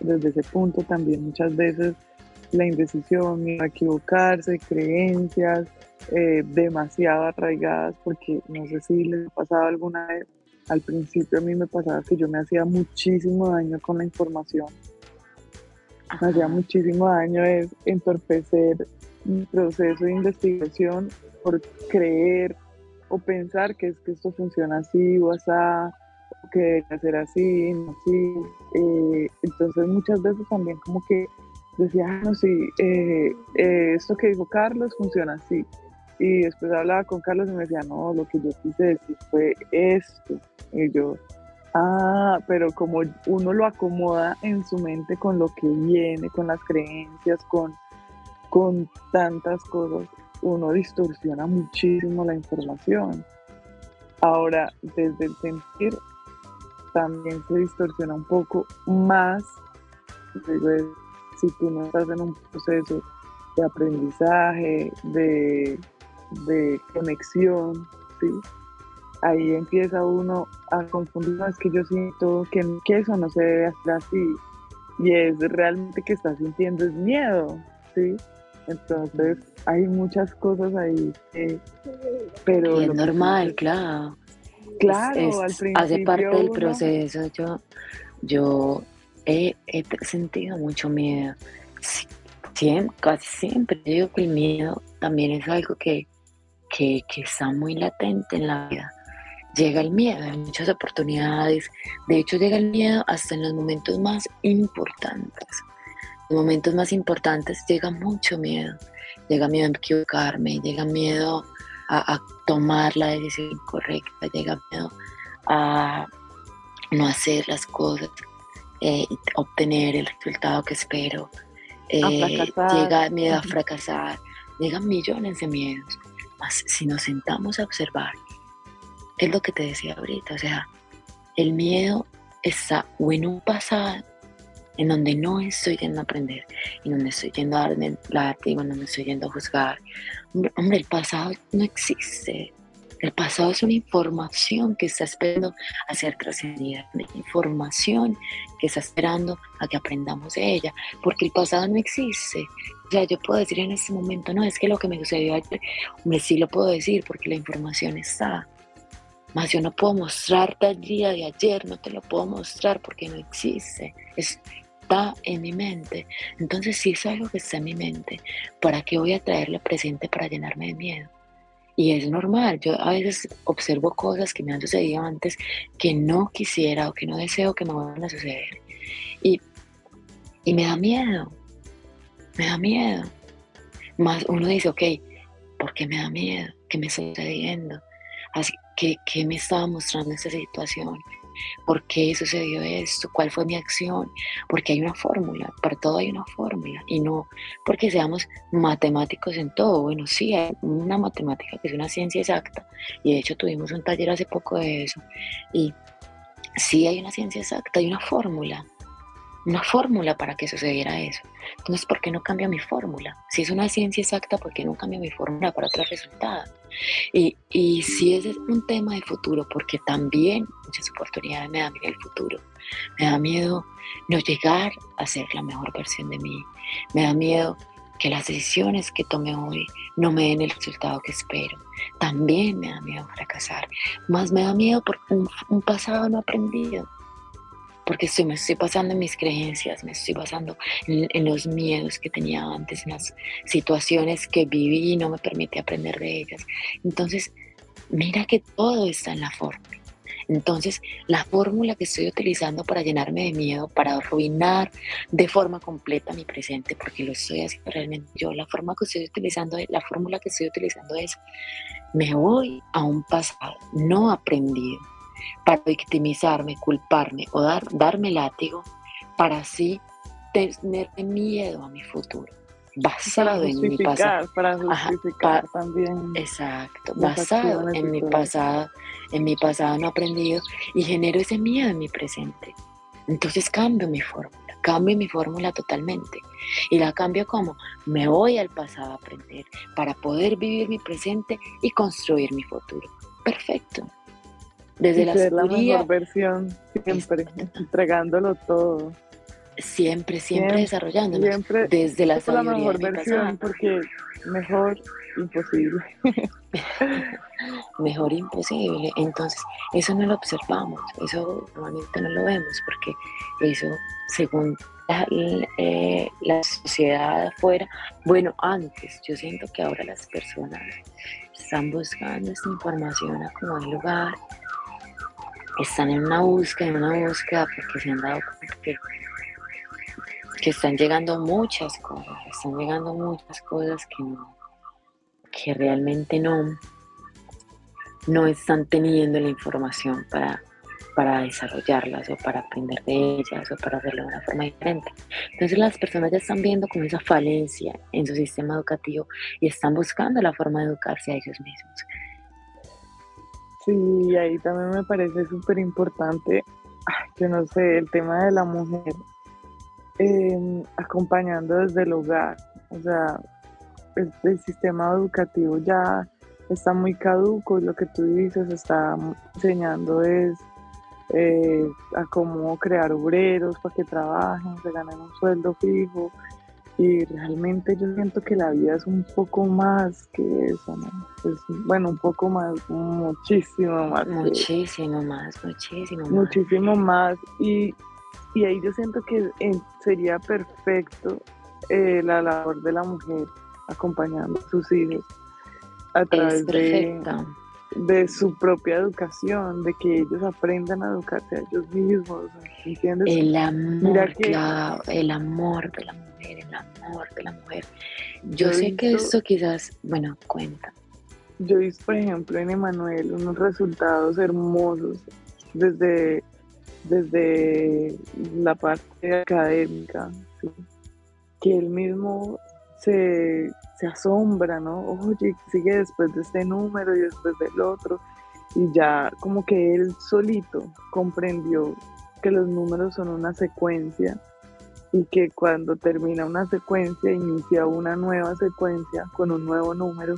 desde ese punto también muchas veces la indecisión, a equivocarse, creencias, eh, demasiado arraigadas, porque no sé si les ha pasado alguna vez, al principio a mí me pasaba que yo me hacía muchísimo daño con la información. Me hacía muchísimo daño es entorpecer mi proceso de investigación por creer o pensar que es que esto funciona así o así, o que debe ser así, no así. Eh, entonces muchas veces también como que decía, ah, no, sí, eh, esto que dijo Carlos funciona así. Y después hablaba con Carlos y me decía, no, lo que yo quise decir fue esto. Y yo, ah, pero como uno lo acomoda en su mente con lo que viene, con las creencias, con, con tantas cosas, uno distorsiona muchísimo la información. Ahora, desde el sentir, también se distorsiona un poco más. Si tú no estás en un proceso de aprendizaje, de de conexión, ¿sí? Ahí empieza uno a confundir, más que yo siento que, que, eso no se debe hacer así, y es realmente que está sintiendo es miedo, ¿sí? Entonces hay muchas cosas ahí, pero... es normal, claro. Claro, al principio. Hace parte del proceso. Yo, yo he, sentido mucho miedo. Siempre, casi siempre digo que el miedo también es algo que, que, está muy latente en la vida llega el miedo en muchas oportunidades. De hecho, llega el miedo hasta en los momentos más importantes. En los momentos más importantes llega mucho miedo. Llega miedo a equivocarme, llega miedo a, tomar la decisión incorrecta, llega miedo a no hacer las cosas, eh, obtener el resultado que espero. Eh, llega miedo a fracasar, llegan millones de miedos. Mas si nos sentamos a observar es lo que te decía ahorita, o sea, el miedo está o en un pasado en donde no estoy yendo a aprender, en donde estoy yendo a darme el látigo, en donde estoy yendo a juzgar. Hombre, el pasado no existe. El pasado es una información que está esperando a ser trascendida, una información que está esperando a que aprendamos de ella, porque el pasado no existe. O sea, yo puedo decir en este momento, no, es que lo que me sucedió ayer, hombre, sí lo puedo decir porque la información está. Mas yo no puedo mostrarte el día de ayer, no te lo puedo mostrar porque no existe. Está en mi mente. Entonces, si es algo que está en mi mente, ¿para qué voy a traerle presente para llenarme de miedo? Y es normal, yo a veces observo cosas que me han sucedido antes que no quisiera o que no deseo que me vayan a suceder. Y, y me da miedo, me da miedo. Más uno dice, ok, ¿por qué me da miedo? ¿Qué me está sucediendo? Así, ¿Qué, me estaba mostrando esta situación? ¿Por qué sucedió esto? ¿Cuál fue mi acción? Porque hay una fórmula, para todo hay una fórmula y no porque seamos matemáticos en todo. Bueno, sí, hay una matemática que es una ciencia exacta y de hecho tuvimos un taller hace poco de eso y sí hay una ciencia exacta, hay una fórmula, una fórmula para que sucediera eso. Entonces, ¿por qué no cambia mi fórmula? Si es una ciencia exacta, ¿por qué no cambia mi fórmula para otro resultado? Y, y si es un tema de futuro, porque también muchas oportunidades me da miedo el futuro. Me da miedo no llegar a ser la mejor versión de mí. Me da miedo que las decisiones que tome hoy no me den el resultado que espero. También me da miedo fracasar. Más me da miedo por un, un pasado no aprendido porque estoy, me estoy pasando en mis creencias, me estoy pasando en, los miedos que tenía antes, en las situaciones que viví y no me permite aprender de ellas. Entonces, mira que todo está en la fórmula. Entonces, la fórmula que estoy utilizando para llenarme de miedo, para arruinar de forma completa mi presente, porque lo estoy haciendo realmente yo, la forma que estoy utilizando, la fórmula que estoy utilizando es, me voy a un pasado no aprendido, para victimizarme, culparme o dar, darme látigo para así tener miedo a mi futuro. Basado en mi pasado. Para justificar también. Exacto, basado en mi pasado, en mi pasado no aprendido y genero ese miedo en mi presente. Entonces cambio mi fórmula, cambio mi fórmula totalmente. Y la cambio como me voy al pasado a aprender para poder vivir mi presente y construir mi futuro. Perfecto. Desde la ser la mejor versión, siempre, entregándolo todo. Siempre, siempre, desarrollando Siempre desde la la mejor versión, porque mejor imposible. mejor imposible. Entonces, eso no lo observamos, eso normalmente no lo vemos, porque eso, según la, eh, la sociedad afuera, bueno, antes, yo siento que ahora las personas están buscando esta información a como lugar están en una búsqueda, en una búsqueda porque se han dado cuenta que, están llegando muchas cosas, están llegando muchas cosas que no, que realmente no, no están teniendo la información para, para desarrollarlas o para aprender de ellas o para hacerlo de una forma diferente. Entonces las personas ya están viendo como esa falencia en su sistema educativo y están buscando la forma de educarse a ellos mismos. Sí, ahí también me parece súper importante, yo no sé, el tema de la mujer em, acompañando desde el hogar. O sea, el, sistema educativo ya está muy caduco y lo que tú dices está enseñando es eh, a cómo crear obreros para que trabajen, se ganen un sueldo fijo Y realmente yo siento que la vida es un poco más que eso, ¿no? bueno, un poco más, muchísimo más. Muchísimo más, muchísimo más. Muchísimo más. Y, ahí yo siento que eh, sería perfecto eh, la labor de la mujer acompañando a sus hijos a través de, de, su propia educación, de que ellos aprendan a educarse a ellos mismos, ¿entiendes? El amor, el amor de la mujer, el amor de la mujer. Yo, sé que esto quizás, bueno, cuenta. Yo visto, por ejemplo, en Emanuel unos resultados hermosos desde, desde la parte académica, que él mismo se, asombra, ¿no? Oye, sigue después de este número y después del otro. Y ya como que él solito comprendió que los números son una secuencia y que cuando termina una secuencia inicia una nueva secuencia con un nuevo número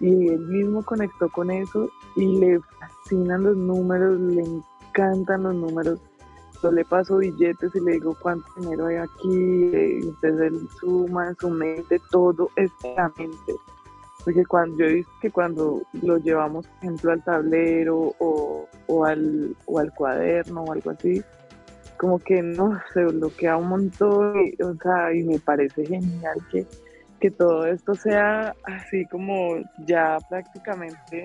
y él mismo conectó con eso y le fascinan los números, le encantan los números yo le paso billetes y le digo cuánto dinero hay aquí, eh, entonces él suma en su mente, todo es la mente. Porque cuando yo he visto que cuando lo llevamos, por ejemplo, al tablero o, o, al, o al cuaderno o algo así, como que no, se bloquea un montón, y, o sea, y me parece genial que, que todo esto sea así como ya prácticamente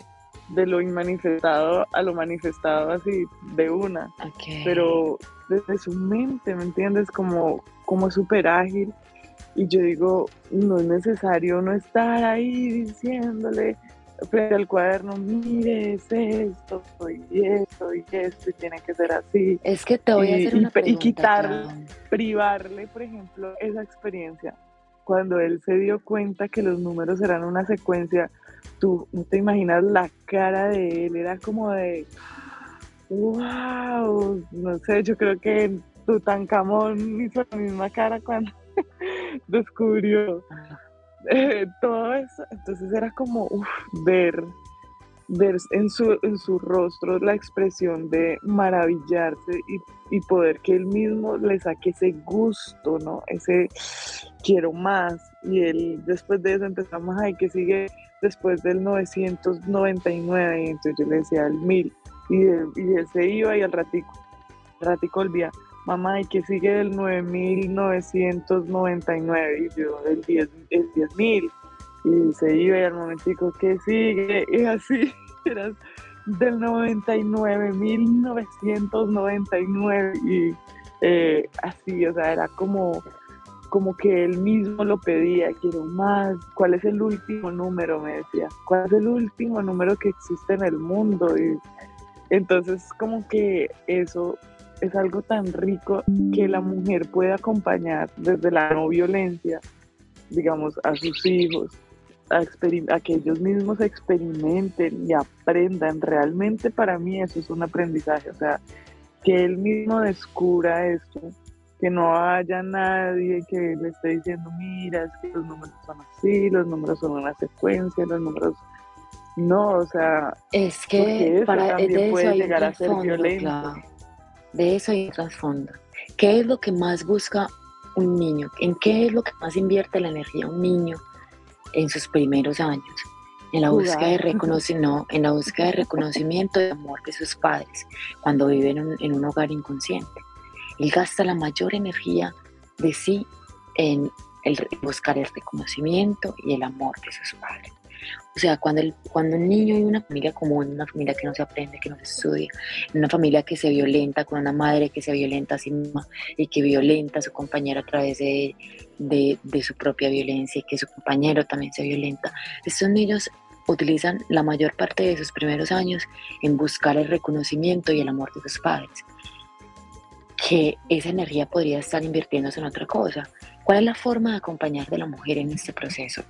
de lo inmanifestado a lo manifestado así de una. Pero desde su mente, ¿me entiendes? Como, como súper ágil. Y yo digo, no es necesario no estar ahí diciéndole frente al cuaderno, mire, es esto, y esto, y esto, y tiene que ser así. Es que te voy a hacer una pregunta. Y quitarle, privarle, por ejemplo, esa experiencia. Cuando él se dio cuenta que los números eran una secuencia, tú no te imaginas la cara de él, era como de, wow, no sé, yo creo que Tutankamón hizo la misma cara cuando descubrió todo eso, entonces era como ver, ver en su, en su rostro la expresión de maravillarse y, y poder que él mismo le saque ese gusto, ¿no? Ese quiero más. Y él después de eso empezamos, ay, que sigue después del 999, y entonces yo le decía el 1000, y, y él se iba y al ratico, al ratico volvía, mamá, ¿y que sigue del 9999? Y yo, el 10 el 10.000, y se iba y al momentico, ¿qué sigue? Y así, era del 99.999, y eh, así, o sea, era como como que él mismo lo pedía, quiero más, ¿cuál es el último número? Me decía, ¿cuál es el último número que existe en el mundo? Y entonces como que eso es algo tan rico que la mujer puede acompañar desde la no violencia, digamos, a sus hijos, a, a que ellos mismos experimenten y aprendan. Realmente para mí eso es un aprendizaje, o sea, que él mismo descubra esto que no haya nadie que le esté diciendo, mira, es que los números son así, los números son una secuencia, los números... No, o sea... Es que para, de eso hay llegar a ser violento. De eso hay trasfondo. ¿Qué es lo que más busca un niño? ¿En qué es lo que más invierte la energía un niño en sus primeros años? En la búsqueda de reconocimiento, en la búsqueda de reconocimiento y amor de sus padres cuando viven en un hogar inconsciente él gasta la mayor energía de sí en el buscar el reconocimiento y el amor de sus padres. O sea, cuando, el, cuando un niño en una familia común, una familia que no se aprende, que no se estudia, una familia que se violenta, con una madre que se violenta a sí misma y que violenta a su compañero a través de, de, de su propia violencia y que su compañero también se violenta, estos niños utilizan la mayor parte de sus primeros años en buscar el reconocimiento y el amor de sus padres que esa energía podría estar invirtiéndose en otra cosa. ¿Cuál es la forma de acompañar de la mujer en este proceso?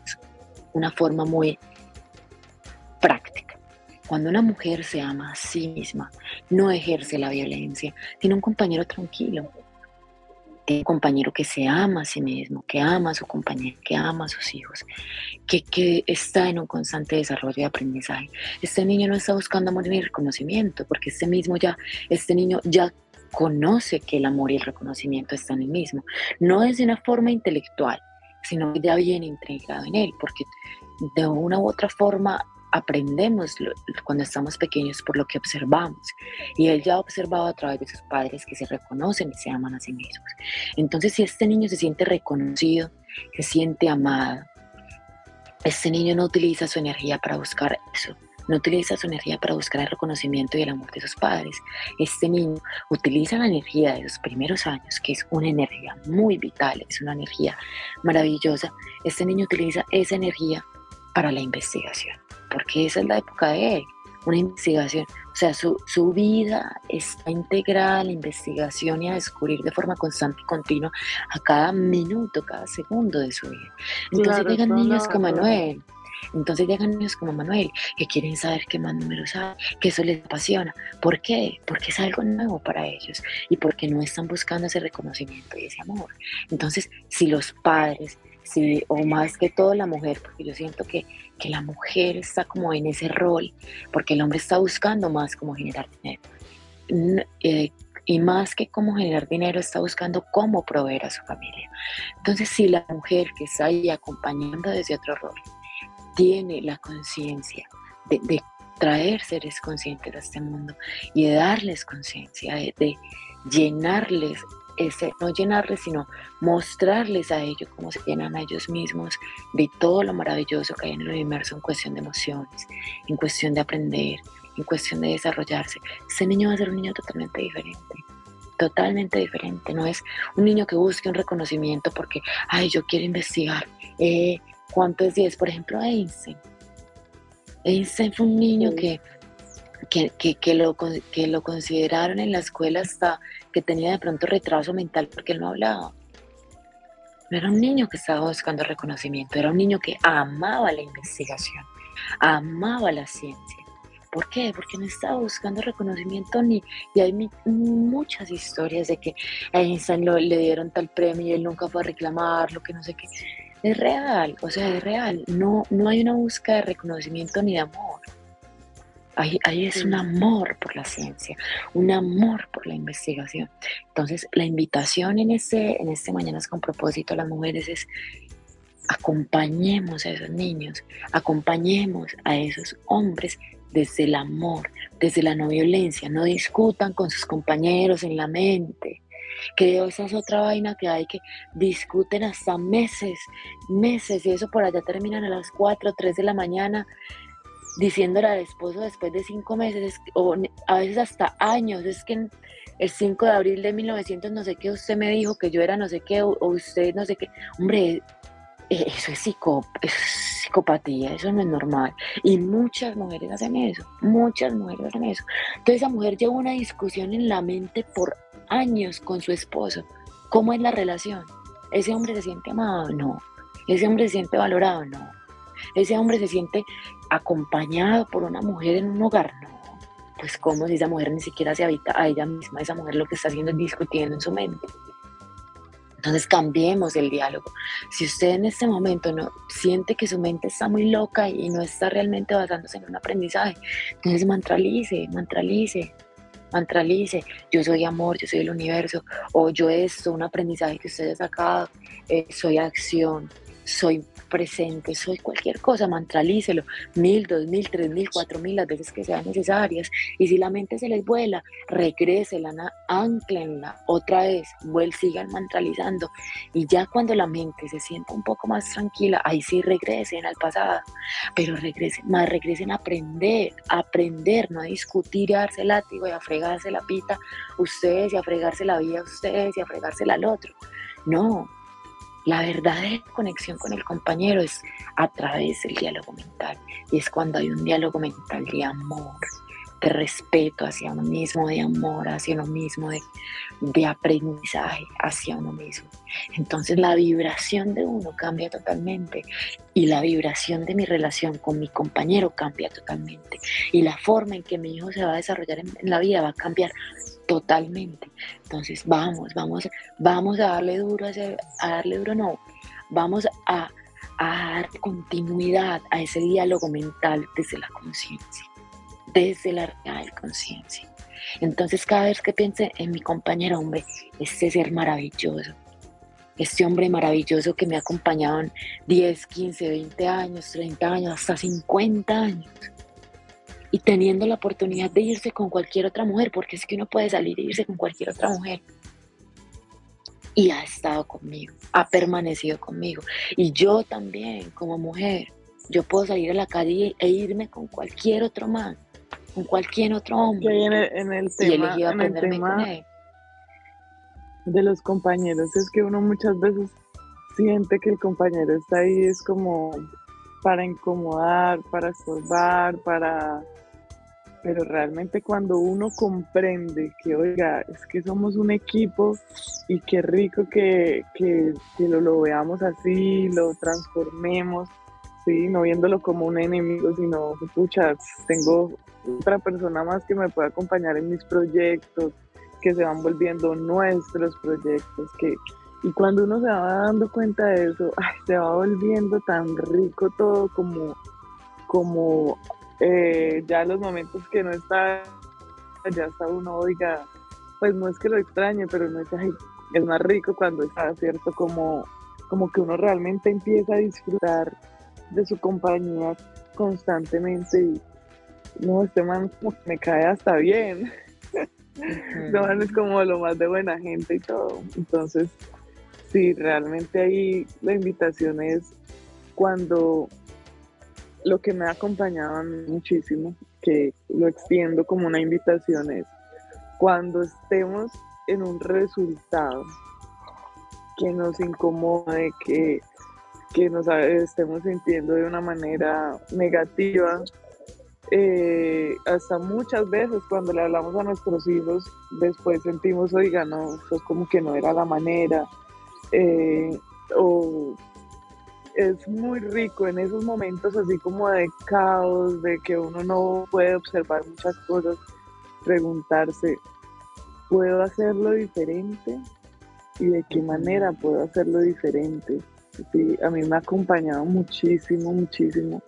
Una forma muy práctica. Cuando una mujer se ama a sí misma, no ejerce la violencia, tiene un compañero tranquilo, tiene un compañero que se ama a sí mismo, que ama a su compañero, que ama a sus hijos, que, que está en un constante desarrollo y aprendizaje. Este niño no está buscando amor ni reconocimiento, porque este mismo ya, este niño ya conoce que el amor y el reconocimiento están en el mismo. No es de una forma intelectual, sino ya viene integrado en él, porque de una u otra forma aprendemos cuando estamos pequeños por lo que observamos. Y él ya ha observado a través de sus padres que se reconocen y se aman a sí mismos. Entonces, si este niño se siente reconocido, se siente amado, este niño no utiliza su energía para buscar eso. No utiliza su energía para buscar el reconocimiento y el amor de sus padres. Este niño utiliza la energía de los primeros años, que es una energía muy vital, es una energía maravillosa. Este niño utiliza esa energía para la investigación porque esa es la época de él, una investigación. O sea, su, su, vida está integrada a la investigación y a descubrir de forma constante y continua a cada minuto, cada segundo de su vida. Entonces llegan niños como Manuel. Entonces llegan niños como Manuel que quieren saber qué más números hay, que eso les apasiona. ¿Por qué? Porque es algo nuevo para ellos y porque no están buscando ese reconocimiento y ese amor. Entonces, si los padres sí, o más que todo la mujer, porque yo siento que, que, la mujer está como en ese rol, porque el hombre está buscando más cómo generar dinero. Eh, y más que cómo generar dinero, está buscando cómo proveer a su familia. Entonces, si la mujer que está ahí acompañando desde otro rol tiene la conciencia de, traer seres conscientes a este mundo y de darles conciencia, de, llenarles no llenarles, sino mostrarles a ellos cómo se llenan a ellos mismos de todo lo maravilloso que hay en el universo en cuestión de emociones, en cuestión de aprender, en cuestión de desarrollarse. Ese niño va a ser un niño totalmente diferente totalmente diferente. No es un niño que busque un reconocimiento porque, ay, yo quiero investigar eh, cuánto es 10. Por ejemplo, Einstein. Einstein fue un niño que que, que, lo, que lo consideraron en la escuela hasta que tenía de pronto retraso mental porque él no hablaba. No era un niño que estaba buscando reconocimiento, era un niño que amaba la investigación, amaba la ciencia. ¿Por qué? Porque no estaba buscando reconocimiento ni... Y hay muchas historias de que a Einstein le dieron tal premio y él nunca fue a reclamarlo, que no sé qué. Es real, o sea, es real. No, no hay una búsqueda de reconocimiento ni de amor. Ahí, es un amor por la ciencia, un amor por la investigación. Entonces, la invitación en este, en este Mañanas con propósito a las mujeres es acompañemos a esos niños, acompañemos a esos hombres desde el amor, desde la no violencia, no discutan con sus compañeros en la mente, que esa es otra vaina que hay que discuten hasta meses, meses, y eso por allá terminan a las 4 o 3 de la mañana diciéndole al esposo después de cinco meses, o a veces hasta años, es que el 5 de abril de 1900 no sé qué, usted me dijo que yo era no sé qué, o, usted no sé qué, hombre, e, eso es, psico, es psicopatía, eso no es normal. Y muchas mujeres hacen eso, muchas mujeres hacen eso. Entonces esa mujer lleva una discusión en la mente por años con su esposo. ¿Cómo es la relación? ¿Ese hombre se siente amado? No. ¿Ese hombre se siente valorado? No. ¿Ese hombre se siente acompañado por una mujer en un hogar, no. Pues como si esa mujer ni siquiera se habita a ella misma, esa mujer lo que está haciendo es discutiendo en su mente. Entonces cambiemos el diálogo. Si usted en este momento no siente que su mente está muy loca y no está realmente basándose en un aprendizaje, entonces mantralice, mantralice, mantralice. Yo soy amor, yo soy el universo, o yo esto, un aprendizaje que usted ha sacado, eh, soy acción, soy presente, soy cualquier cosa, mantralícelo, mil, dos mil, tres mil, cuatro mil, las veces que sean necesarias. Y si la mente se les vuela, regrésela, anclenla otra vez, vuel, sigan mantralizando. Y ya cuando la mente se sienta un poco más tranquila, ahí sí regresen al pasado, pero regresen, más regresen a aprender, a aprender, no a discutir y a darse látigo y a fregarse la pita ustedes y a fregarse la vida ustedes y a fregársela al otro. No, la verdadera conexión con el compañero es a través del diálogo mental. Y es cuando hay un diálogo mental de amor, de respeto hacia uno mismo, de amor hacia uno mismo, de, de, aprendizaje hacia uno mismo. Entonces la vibración de uno cambia totalmente y la vibración de mi relación con mi compañero cambia totalmente. Y la forma en que mi hijo se va a desarrollar en, en la vida va a cambiar totalmente. Entonces, vamos, vamos, vamos a darle duro, a, a darle duro, no, vamos a, a dar continuidad a ese diálogo mental desde la conciencia, desde la real conciencia. Entonces, cada vez que piense en mi compañero, hombre, este ser maravilloso, este hombre maravilloso que me ha acompañado en 10, 15, 20 años, 30 años, hasta 50 años. Y teniendo la oportunidad de irse con cualquier otra mujer, porque es que uno puede salir e irse con cualquier otra mujer. Y ha estado conmigo, ha permanecido conmigo. Y yo también, como mujer, yo puedo salir a la calle e irme con cualquier otro man, con cualquier otro hombre. en el, en el tema, en el tema de los compañeros es que uno muchas veces siente que el compañero está ahí es como para incomodar, para estorbar, para... Pero realmente cuando uno comprende que, oiga, es que somos un equipo y qué rico que, que, que lo, lo veamos así, lo transformemos, ¿sí? no viéndolo como un enemigo, sino, escucha, tengo otra persona más que me puede acompañar en mis proyectos, que se van volviendo nuestros proyectos, que, y cuando uno se va dando cuenta de eso, se va volviendo tan rico todo como, como eh, ya los momentos que no está, ya está uno, oiga, pues no es que lo extrañe, pero no es, es más rico cuando está, ¿cierto? Como, como que uno realmente empieza a disfrutar de su compañía constantemente y no, este man me cae hasta bien. este man es como lo más de buena gente y todo. Entonces, sí, realmente ahí la invitación es cuando lo que me ha acompañado muchísimo, que lo extiendo como una invitación, es cuando estemos en un resultado que nos incomode, que que nos estemos sintiendo de una manera negativa. Eh, hasta muchas veces cuando le hablamos a nuestros hijos, después sentimos, oiga, no, esto como que no era la manera. Eh, o es muy rico en esos momentos así como de caos, de que uno no puede observar muchas cosas, preguntarse, ¿puedo hacerlo diferente? ¿Y de qué manera puedo hacerlo diferente? sí, a mí me ha acompañado muchísimo, muchísimo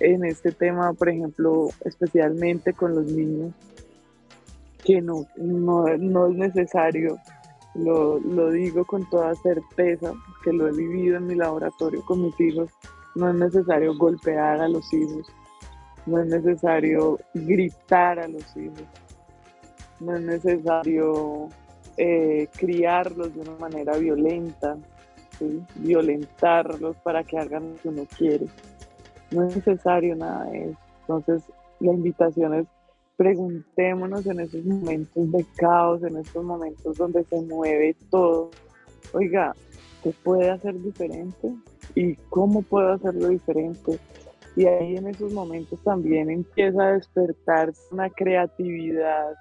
en este tema, por ejemplo, especialmente con los niños, que no, no, es necesario, lo, lo, digo con toda certeza, que lo he vivido en mi laboratorio con mis hijos, no es necesario golpear a los hijos, no es necesario gritar a los hijos, no es necesario eh, criarlos de una manera violenta, violentarlos para que hagan lo que uno quiere. No es necesario nada de eso. Entonces, la invitación es preguntémonos en esos momentos de caos, en estos momentos donde se mueve todo. Oiga, ¿qué puede hacer diferente? ¿Y cómo puedo hacerlo diferente? Y ahí en esos momentos también empieza a despertar una creatividad,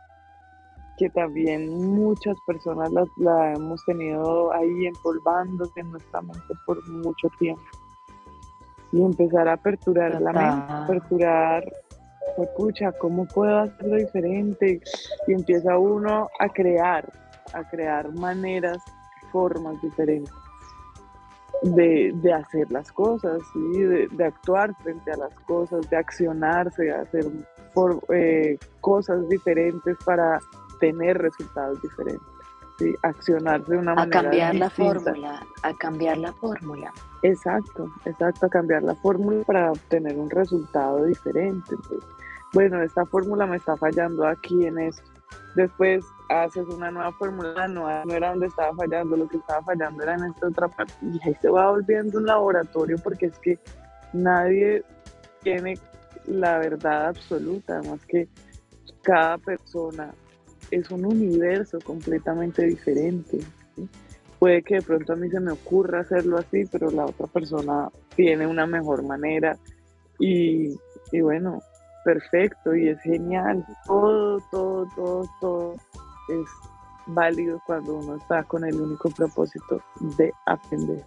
que también muchas personas la, hemos tenido ahí empolvándose en nuestra mente por mucho tiempo. Y empezar a aperturar la mente, aperturar, escucha, ¿cómo puedo hacerlo diferente? Y empieza uno a crear, a crear maneras, formas diferentes de, hacer las cosas, ¿sí? de, actuar frente a las cosas, de accionarse, de hacer por, eh, cosas diferentes para tener resultados diferentes, ¿sí? accionarse de una manera. A cambiar la fórmula, a cambiar la fórmula. Exacto, exacto, a cambiar la fórmula para obtener un resultado diferente. Bueno, esta fórmula me está fallando aquí en esto. Después haces una nueva fórmula, no, era donde estaba fallando, lo que estaba fallando era en esta otra parte. Y ahí se va volviendo un laboratorio porque es que nadie tiene la verdad absoluta, además que cada persona es un universo completamente diferente. Puede que de pronto a mí se me ocurra hacerlo así, pero la otra persona tiene una mejor manera y, y bueno, perfecto y es genial. Todo, todo, todo, todo es válido cuando uno está con el único propósito de aprender.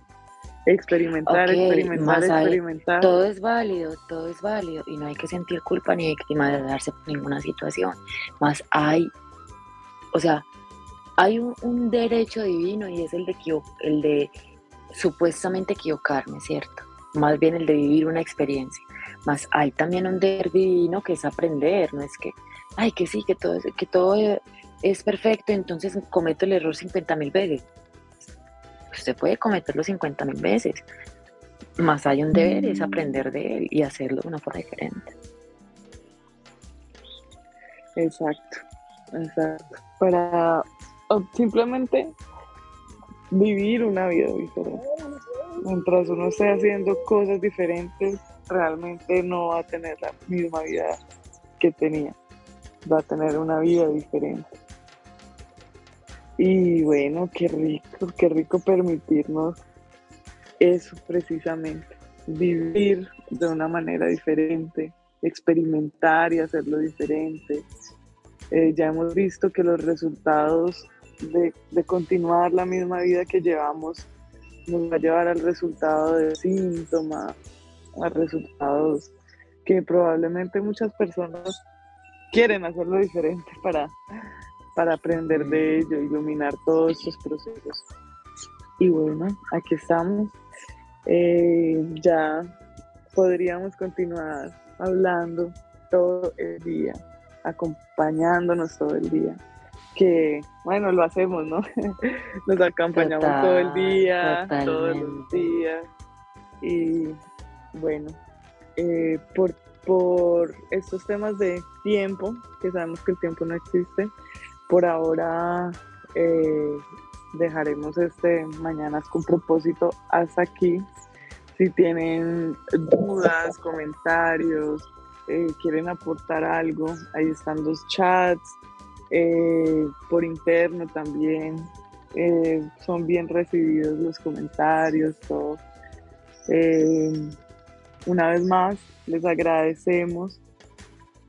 Experimentar, experimentar, experimentar. todo es válido, todo es válido y no hay que sentir culpa ni victimizarse por ninguna situación. Más hay o sea, hay un, derecho divino y es el de, el de supuestamente equivocarme, ¿cierto? Más bien el de vivir una experiencia. Más hay también un deber divino que es aprender, no es que, ay, que sí, que todo, que todo es perfecto, entonces cometo el error 50 mil veces. usted puede cometerlo 50 mil veces, más hay un deber, es aprender de él y hacerlo de una forma diferente. Exacto, exacto. Para simplemente vivir una vida diferente. Mientras uno esté haciendo cosas diferentes, realmente no va a tener la misma vida que tenía. Va a tener una vida diferente. Y bueno, qué rico, qué rico permitirnos eso precisamente, vivir de una manera diferente, experimentar y hacerlo diferente. Eh, ya hemos visto que los resultados de, de, continuar la misma vida que llevamos nos va a llevar al resultado de síntomas, a resultados que probablemente muchas personas quieren hacerlo diferente para, para aprender de ello, iluminar todos estos procesos. Y bueno, aquí estamos. Eh, ya podríamos continuar hablando todo el día, acompañándonos todo el día. Que bueno, lo hacemos, ¿no? Nos acompañamos todo el día, todos los días. Y bueno, eh, por, por estos temas de tiempo, que sabemos que el tiempo no existe, por ahora eh, dejaremos este Mañanas con propósito hasta aquí. Si tienen dudas, comentarios, eh, quieren aportar algo, ahí están los chats, por interno también. son bien recibidos los comentarios, todo. Una vez más, les agradecemos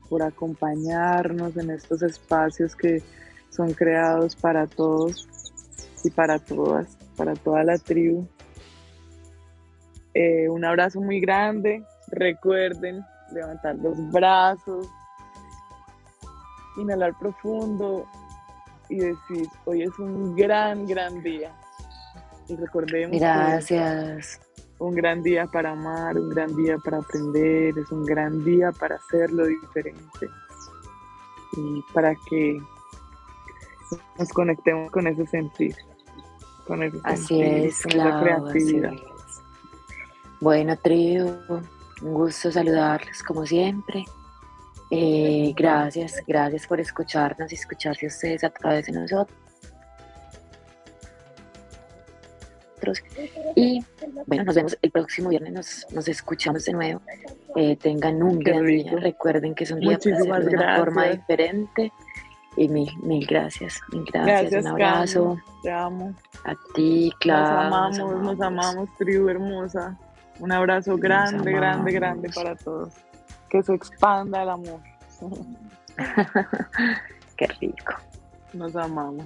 por acompañarnos en estos espacios que son creados para todos y para todas, para toda la tribu. Eh, un abrazo muy grande. Recuerden levantar los brazos, inhalar profundo y decir, hoy es un gran, gran día. Y recordemos. Gracias. Un gran día para amar, un gran día para aprender, es un gran día para hacerlo diferente. Y para que nos conectemos con ese sentir, con ese así es, claro, creatividad. Bueno, trío, un gusto saludarles como siempre. Eh, gracias, gracias por escucharnos y escucharse ustedes a través de nosotros. Y bueno, nos vemos el próximo viernes, nos, escuchamos de nuevo. Eh, tengan un gran día. Recuerden que es un día para de una forma diferente. Y mil, mil gracias, mil gracias, un abrazo. te amo. A ti, claro. Nos amamos, nos amamos, tribu hermosa. Un abrazo grande, grande, grande para todos. Que se expanda el amor. Qué rico. Nos amamos.